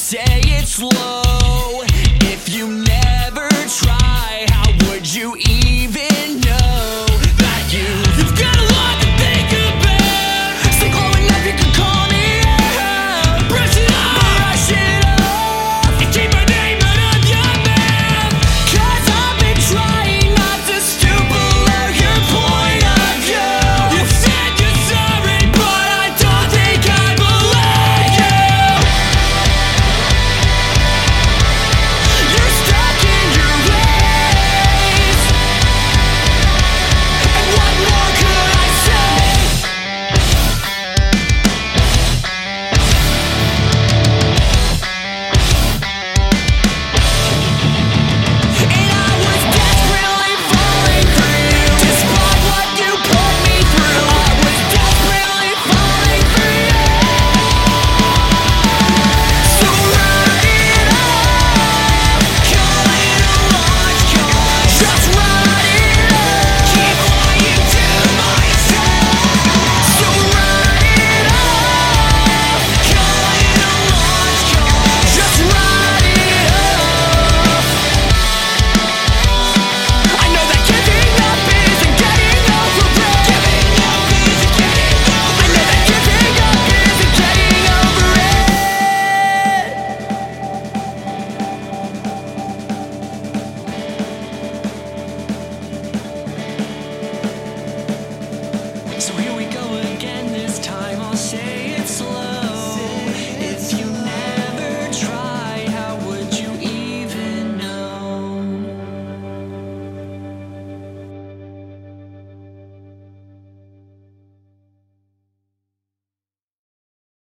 say it's love.